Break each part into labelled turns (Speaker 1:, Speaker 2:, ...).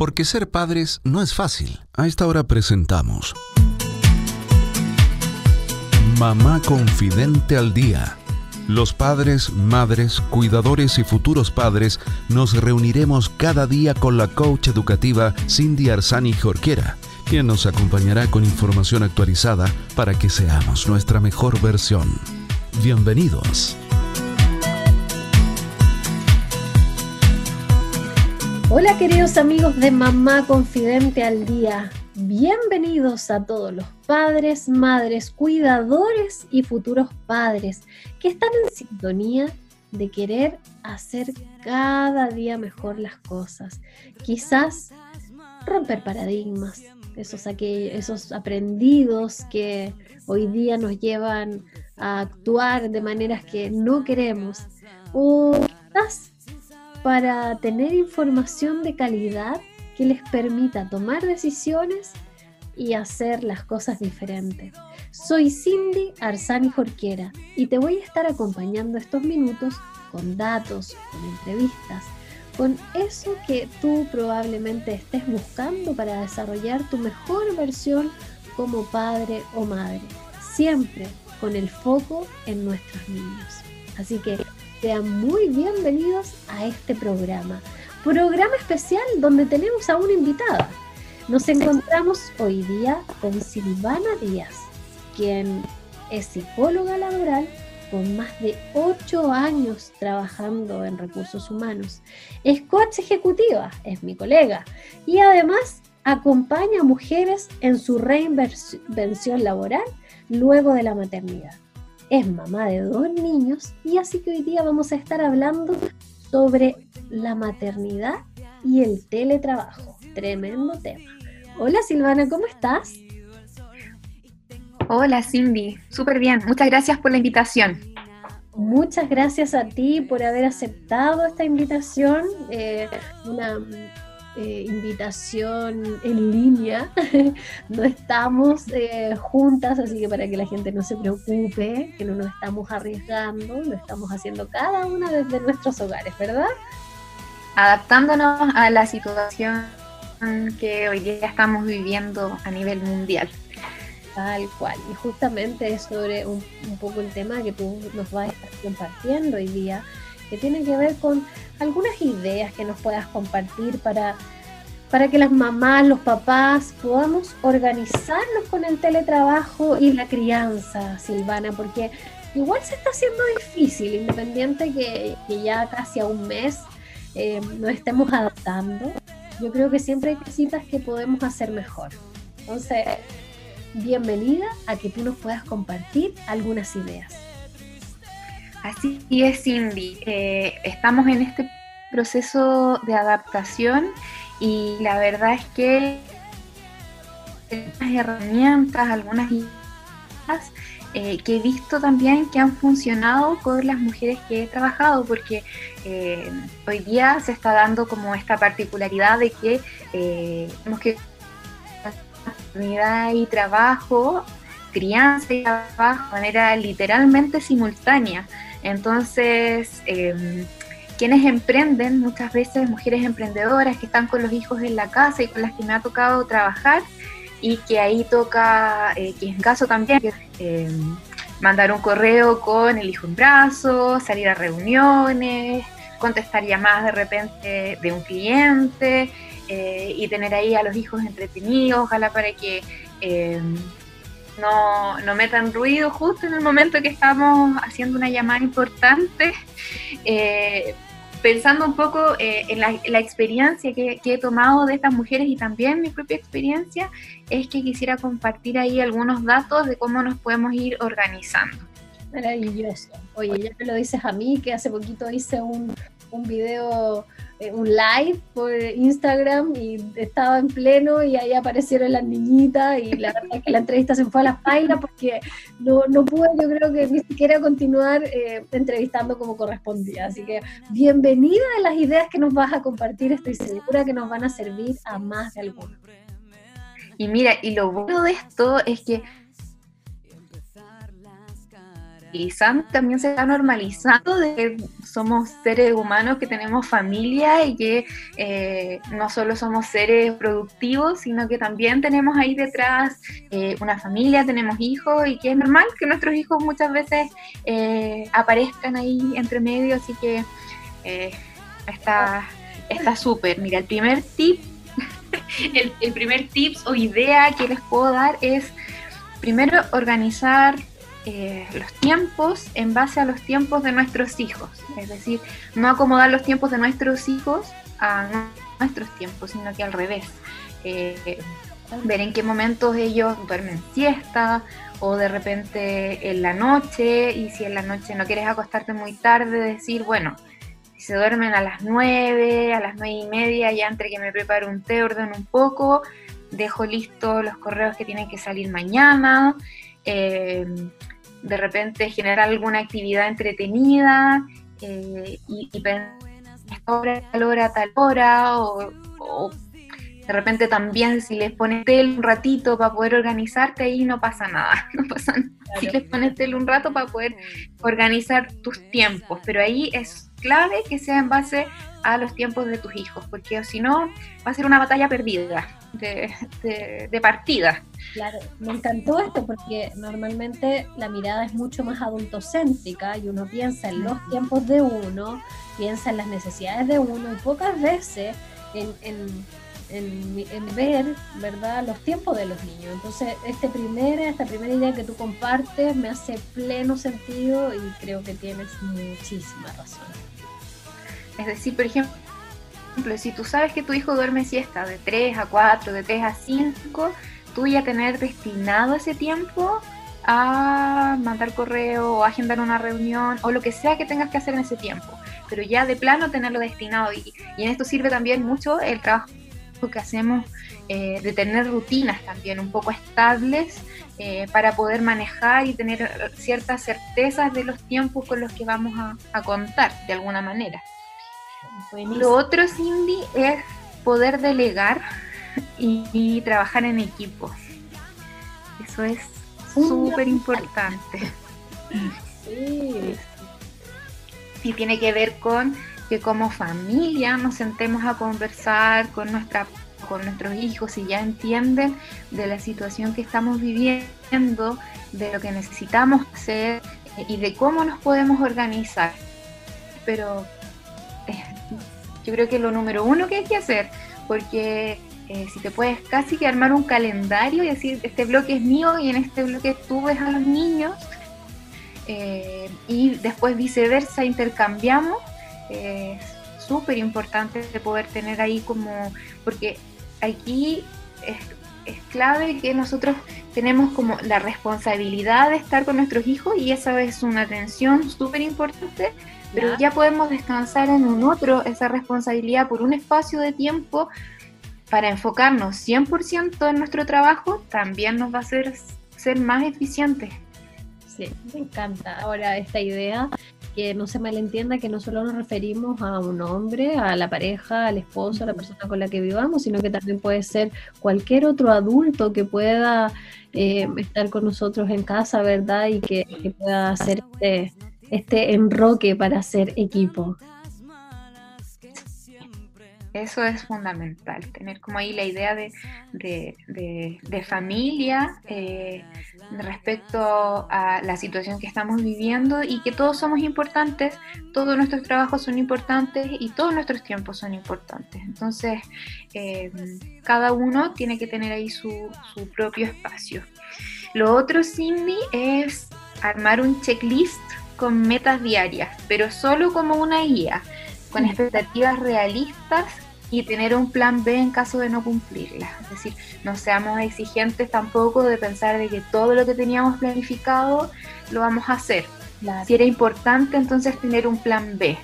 Speaker 1: porque ser padres no es fácil. A esta hora presentamos Mamá Confidente al Día. Los padres, madres, cuidadores y futuros padres nos reuniremos cada día con la coach educativa Cindy Arzani Jorquera, quien nos acompañará con información actualizada para que seamos nuestra mejor versión. Bienvenidos.
Speaker 2: Hola queridos amigos de Mamá Confidente al Día. Bienvenidos a todos los padres, madres, cuidadores y futuros padres que están en sintonía de querer hacer cada día mejor las cosas. Quizás romper paradigmas, esos, esos aprendidos que hoy día nos llevan a actuar de maneras que no queremos. O quizás para tener información de calidad que les permita tomar decisiones y hacer las cosas diferentes. Soy Cindy Arzani Jorquera y te voy a estar acompañando estos minutos con datos, con entrevistas, con eso que tú probablemente estés buscando para desarrollar tu mejor versión como padre o madre, siempre con el foco en nuestros niños. Así que sean muy bienvenidos a este programa. Programa especial donde tenemos a una invitada. Nos encontramos hoy día con Silvana Díaz, quien es psicóloga laboral con más de ocho años trabajando en recursos humanos. Es coach ejecutiva, es mi colega, y además acompaña a mujeres en su reinvención laboral luego de la maternidad es mamá de dos niños y así que hoy día vamos a estar hablando sobre la maternidad y el teletrabajo. Tremendo tema. Hola Silvana, ¿cómo estás?
Speaker 3: Hola Cindy, súper bien. Muchas gracias por la invitación.
Speaker 2: Muchas gracias a ti por haber aceptado esta invitación. Eh, una eh, invitación en línea. no estamos eh, juntas, así que para que la gente no se preocupe, que no nos estamos arriesgando, lo estamos haciendo cada una desde nuestros hogares, ¿verdad?
Speaker 3: Adaptándonos a la situación que hoy día estamos viviendo a nivel mundial.
Speaker 2: Tal cual. Y justamente es sobre un, un poco el tema que tú nos vas a estar compartiendo hoy día, que tiene que ver con algunas ideas que nos puedas compartir para, para que las mamás, los papás podamos organizarnos con el teletrabajo y la crianza, Silvana, porque igual se está haciendo difícil, independiente que, ya casi a un mes eh, nos estemos adaptando. Yo creo que siempre hay cositas que podemos hacer mejor. Entonces, bienvenida a que tú nos puedas compartir algunas ideas.
Speaker 3: Así es, Cindy. Eh, estamos en este proceso de adaptación y la verdad es que algunas herramientas, algunas ideas eh, que he visto también que han funcionado con las mujeres que he trabajado, porque eh, hoy día se está dando como esta particularidad de que tenemos que y trabajo, crianza y trabajo de manera literalmente simultánea. Entonces, em, quienes emprenden, muchas veces mujeres emprendedoras que están con los hijos en la casa y con las que me ha tocado trabajar, y que ahí toca, eh, que en caso también, em, mandar un correo con el hijo en brazos, salir a reuniones, contestar llamadas de repente de un cliente eh, y tener ahí a los hijos entretenidos, ojalá para que em, no, no metan ruido justo en el momento que estamos haciendo una llamada importante. Eh, pensando un poco eh, en, la, experiencia que, he tomado de estas mujeres y también mi propia experiencia, es que quisiera compartir ahí algunos datos de cómo nos podemos ir organizando.
Speaker 2: Maravilloso. Oye, ya me lo dices a mí, que hace poquito hice un, un video eh, un live por Instagram y estaba en pleno y ahí aparecieron las niñitas y la verdad es que la entrevista se fue a las páginas porque no, no pude yo creo que ni siquiera continuar eh, entrevistando como correspondía. Así que bienvenida a las ideas que nos vas a compartir, estoy segura que nos van a servir a más de alguno.
Speaker 3: Y mira, y lo bueno de esto es que utilizando, también se está normalizando de que somos seres humanos que tenemos familia y que eh, no solo somos seres productivos, sino que también tenemos ahí detrás eh, una familia, tenemos hijos y que es normal que nuestros hijos muchas veces eh, aparezcan ahí entre medio, así que está súper. Mira, el primer tip, el, el primer tips o idea que les puedo dar es primero organizar eh, los tiempos en base a los tiempos de nuestros hijos. Es decir, no acomodar los tiempos de nuestros hijos a nuestros tiempos, sino que al revés. Eh, ver en qué momentos ellos duermen siesta o de repente en la noche y si en la noche no quieres acostarte muy tarde, decir, bueno, si se duermen a las nueve, a las nueve y media, ya entre que me preparo un té, ordeno un poco, dejo listos los correos que tienen que salir mañana. Eh, de repente generar alguna actividad entretenida eh, y, y pensar hora, tal hora, tal hora, o, de repente también si les pones tel un ratito para poder organizarte, ahí no pasa nada, no pasa nada. Si les pones tel un rato para poder organizar tus tiempos, pero ahí es clave que sea en base a los tiempos de tus hijos, porque si no va a ser una batalla perdida de, partida.
Speaker 2: Claro, me encantó esto porque normalmente la mirada es mucho más adultocéntrica y uno piensa en los tiempos de uno, piensa en las necesidades de uno y pocas veces en, en, ver, ¿verdad?, los tiempos de los niños. Entonces, este primer, esta primera idea que tú compartes me hace pleno sentido y creo que tienes muchísima razón.
Speaker 3: Es decir, por ejemplo, si tú sabes que tu hijo duerme siesta de 3 a 4, de 3 a 5, tú ya tener destinado ese tiempo a mandar correo o agendar una reunión o lo que sea que tengas que hacer en ese tiempo, pero ya de plano tenerlo destinado y, en esto sirve también mucho el trabajo que hacemos eh, de tener rutinas también un poco estables eh, para poder manejar y tener ciertas certezas de los tiempos con los que vamos a contar de alguna manera. Lo otro, Cindy, es poder delegar y, trabajar en equipo. Eso es súper importante. Y tiene que ver con que como familia nos sentemos a conversar con nuestra con nuestros hijos y ya entienden de la situación que estamos viviendo, de lo que necesitamos hacer y de cómo nos podemos organizar. Pero yo creo que lo número uno que hay que hacer, porque eh, si te puedes casi que armar un calendario y decir, este bloque es mío y en este bloque tú ves a los niños, eh, y después viceversa intercambiamos, es súper importante de poder tener ahí como, porque aquí es, es, clave que nosotros tenemos como la responsabilidad de estar con nuestros hijos y esa es una atención súper importante pero ya podemos descansar en un otro esa responsabilidad por un espacio de tiempo para enfocarnos 100% en nuestro trabajo, también nos va a hacer ser más eficientes.
Speaker 2: Sí, me encanta. Ahora, esta idea que no se malentienda que no solo nos referimos a un hombre, a la pareja, al esposo, a la persona con la que vivamos, sino que también puede ser cualquier otro adulto que pueda eh, estar con nosotros en casa, ¿verdad? Y que, que pueda hacer este, este enroque para hacer equipo.
Speaker 3: Eso es fundamental, tener como ahí la idea de, de, familia eh, respecto a la situación que estamos viviendo y que todos somos importantes, todos nuestros trabajos son importantes y todos nuestros tiempos son importantes. Entonces, eh, cada uno tiene que tener ahí su, su propio espacio. Lo otro, Cindy, es armar un checklist con metas diarias, pero solo como una guía, con expectativas realistas y tener un plan B en caso de no cumplirlas. Es decir, no seamos exigentes tampoco de pensar de que todo lo que teníamos planificado lo vamos a hacer. Si era importante, entonces tener un plan B.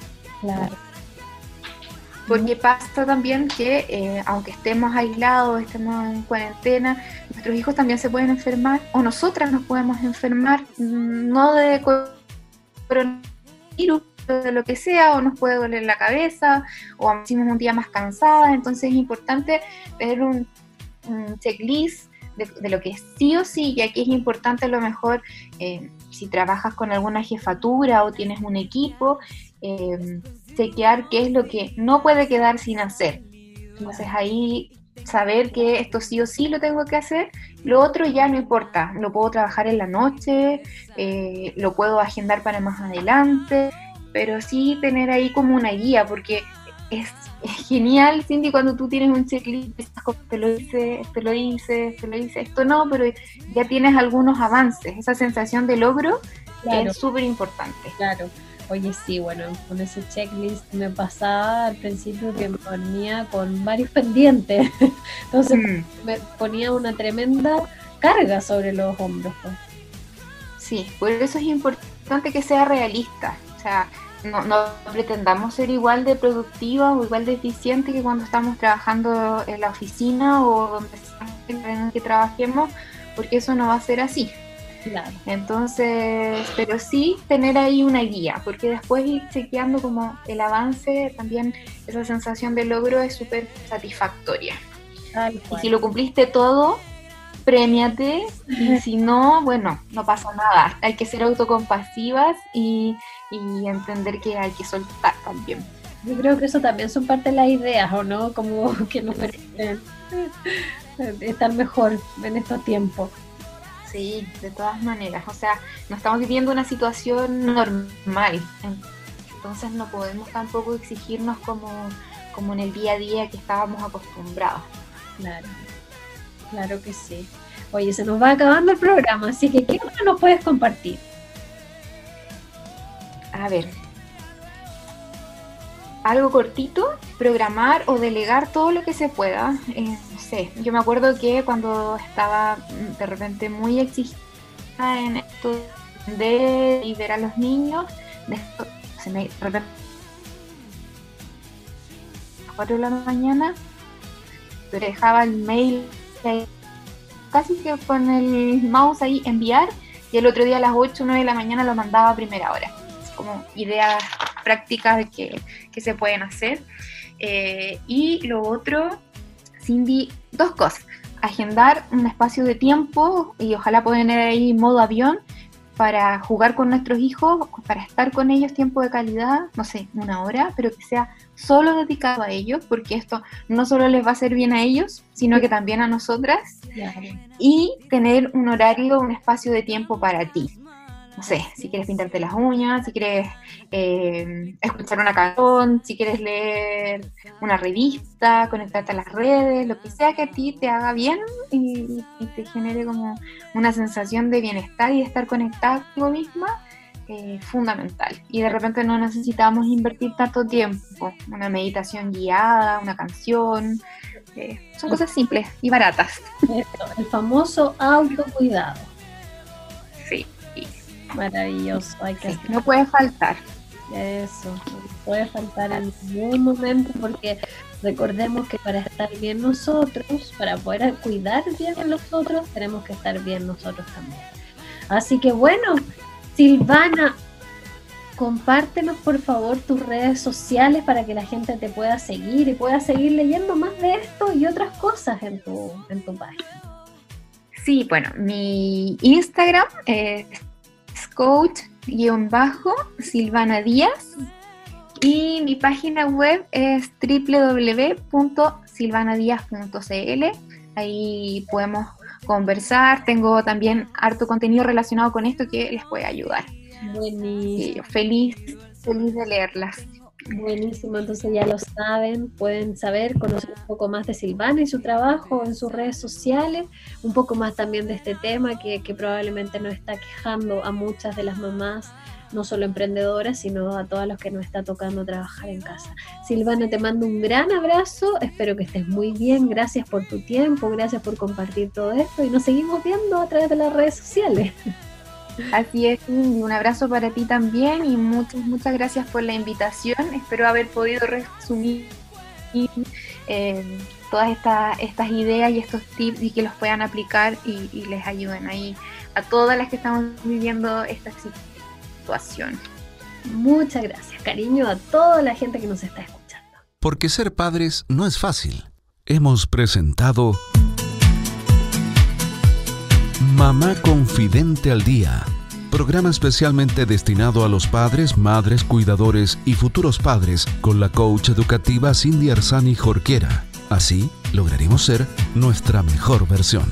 Speaker 3: Porque pasa también que eh, aunque estemos aislados, estemos en cuarentena, nuestros hijos también se pueden enfermar o nosotras nos podemos enfermar, mm, no de coronavirus, de lo que sea, o nos puede doler la cabeza, o hacemos un día más cansada, entonces es importante tener un, checklist de, lo que sí o sí, y aquí es importante a lo mejor eh, si trabajas con alguna jefatura o tienes un equipo, eh, chequear qué es lo que no puede quedar sin hacer. Entonces ahí saber que esto sí o sí lo tengo que hacer, lo otro ya no importa, lo puedo trabajar en la noche, eh, lo puedo agendar para más adelante, pero sí tener ahí como una guía, porque es, genial, Cindy, cuando tú tienes un checklist, te lo hice, te lo hice, te lo hice, esto no, pero ya tienes algunos avances, esa sensación de logro es súper importante.
Speaker 2: Claro. Oye, sí, bueno, con ese checklist me pasaba al principio que me ponía con varios pendientes. Entonces mm. me ponía una tremenda carga sobre los hombros. Pues.
Speaker 3: Sí, por eso es importante que sea realista. O sea, no, no pretendamos ser igual de productiva o igual de eficiente que cuando estamos trabajando en la oficina o donde sea que trabajemos, porque eso no va a ser así. Entonces, pero sí tener ahí una guía, porque después ir chequeando como el avance, también esa sensación de logro es súper satisfactoria. Y si lo cumpliste todo, premiate, y si no, bueno, no pasa nada. Hay que ser autocompasivas y, y entender que hay que soltar también.
Speaker 2: Yo creo que eso también son parte de las ideas, ¿o no? Como que nos permiten estar mejor en estos tiempos.
Speaker 3: Sí, de todas maneras. O sea, no estamos viviendo una situación normal. Entonces no podemos tampoco exigirnos como, como en el día a día que estábamos acostumbrados.
Speaker 2: Claro, claro que sí. Oye, se nos va acabando el programa, así que ¿qué más nos puedes compartir?
Speaker 3: A ver, algo cortito, programar o delegar todo lo que se pueda. Eh, no sé, yo me acuerdo que cuando estaba mm, de repente muy exigida en esto de ver a los niños, de se me, de repente, a las 4 de la mañana, dejaba el mail casi que con el mouse ahí enviar y el otro día a las 8 o 9 de la mañana lo mandaba a primera hora. como ideas prácticas que, que se pueden hacer. Eh, y lo otro, Cindy, dos cosas. Agendar un espacio de tiempo y ojalá poner ahí modo avión para jugar con nuestros hijos, para estar con ellos tiempo de calidad, no sé, una hora, pero que sea solo dedicado a ellos, porque esto no solo les va a hacer bien a ellos, sino que también a nosotras. Y tener un horario, un espacio de tiempo para ti no sé, si quieres pintarte las uñas, si quieres eh, escuchar una canción, si quieres leer una revista, conectarte a las redes, lo que sea que a ti te haga bien y, te genere como una sensación de bienestar y de estar conectada contigo misma, eh, fundamental. Y de repente no necesitamos invertir tanto tiempo, una meditación guiada, una canción, eh, son cosas simples y baratas.
Speaker 2: el famoso autocuidado.
Speaker 3: Sí.
Speaker 2: Maravilloso, hay que
Speaker 3: no puede faltar.
Speaker 2: Eso, no puede faltar en ningún momento porque recordemos que para estar bien nosotros, para poder cuidar bien a los otros, tenemos que estar bien nosotros también. Así que bueno, Silvana, compártenos por favor tus redes sociales para que la gente te pueda seguir y pueda seguir leyendo más de esto y otras cosas en tu, en tu página.
Speaker 3: Sí, bueno, mi Instagram es coach-silvana Díaz y mi página web es www.silvanadíaz.cl. Ahí podemos conversar. Tengo también harto contenido relacionado con esto que les puede ayudar.
Speaker 2: Buenísimo.
Speaker 3: feliz, feliz de leerlas.
Speaker 2: Buenísimo, entonces ya lo saben, pueden saber, conocer un poco más de Silvana y su trabajo en sus redes sociales, un poco más también de este tema que, probablemente nos está quejando a muchas de las mamás, no solo emprendedoras, sino a todas los que nos está tocando trabajar en casa. Silvana, te mando un gran abrazo, espero que estés muy bien, gracias por tu tiempo, gracias por compartir todo esto y nos seguimos viendo a través de las redes sociales.
Speaker 3: Así es, un abrazo para ti también y muchas, muchas gracias por la invitación. Espero haber podido resumir eh, todas estas, estas ideas y estos tips y que los puedan aplicar y, les ayuden ahí a todas las que estamos viviendo esta situación.
Speaker 2: Muchas gracias, cariño, a toda la gente que nos está escuchando.
Speaker 1: Porque ser padres no es fácil. Hemos presentado Mamá Confidente al Día programa especialmente destinado a los padres, madres, cuidadores y futuros padres con la coach educativa Cindy Arzani Jorquera. Así lograremos ser nuestra mejor versión.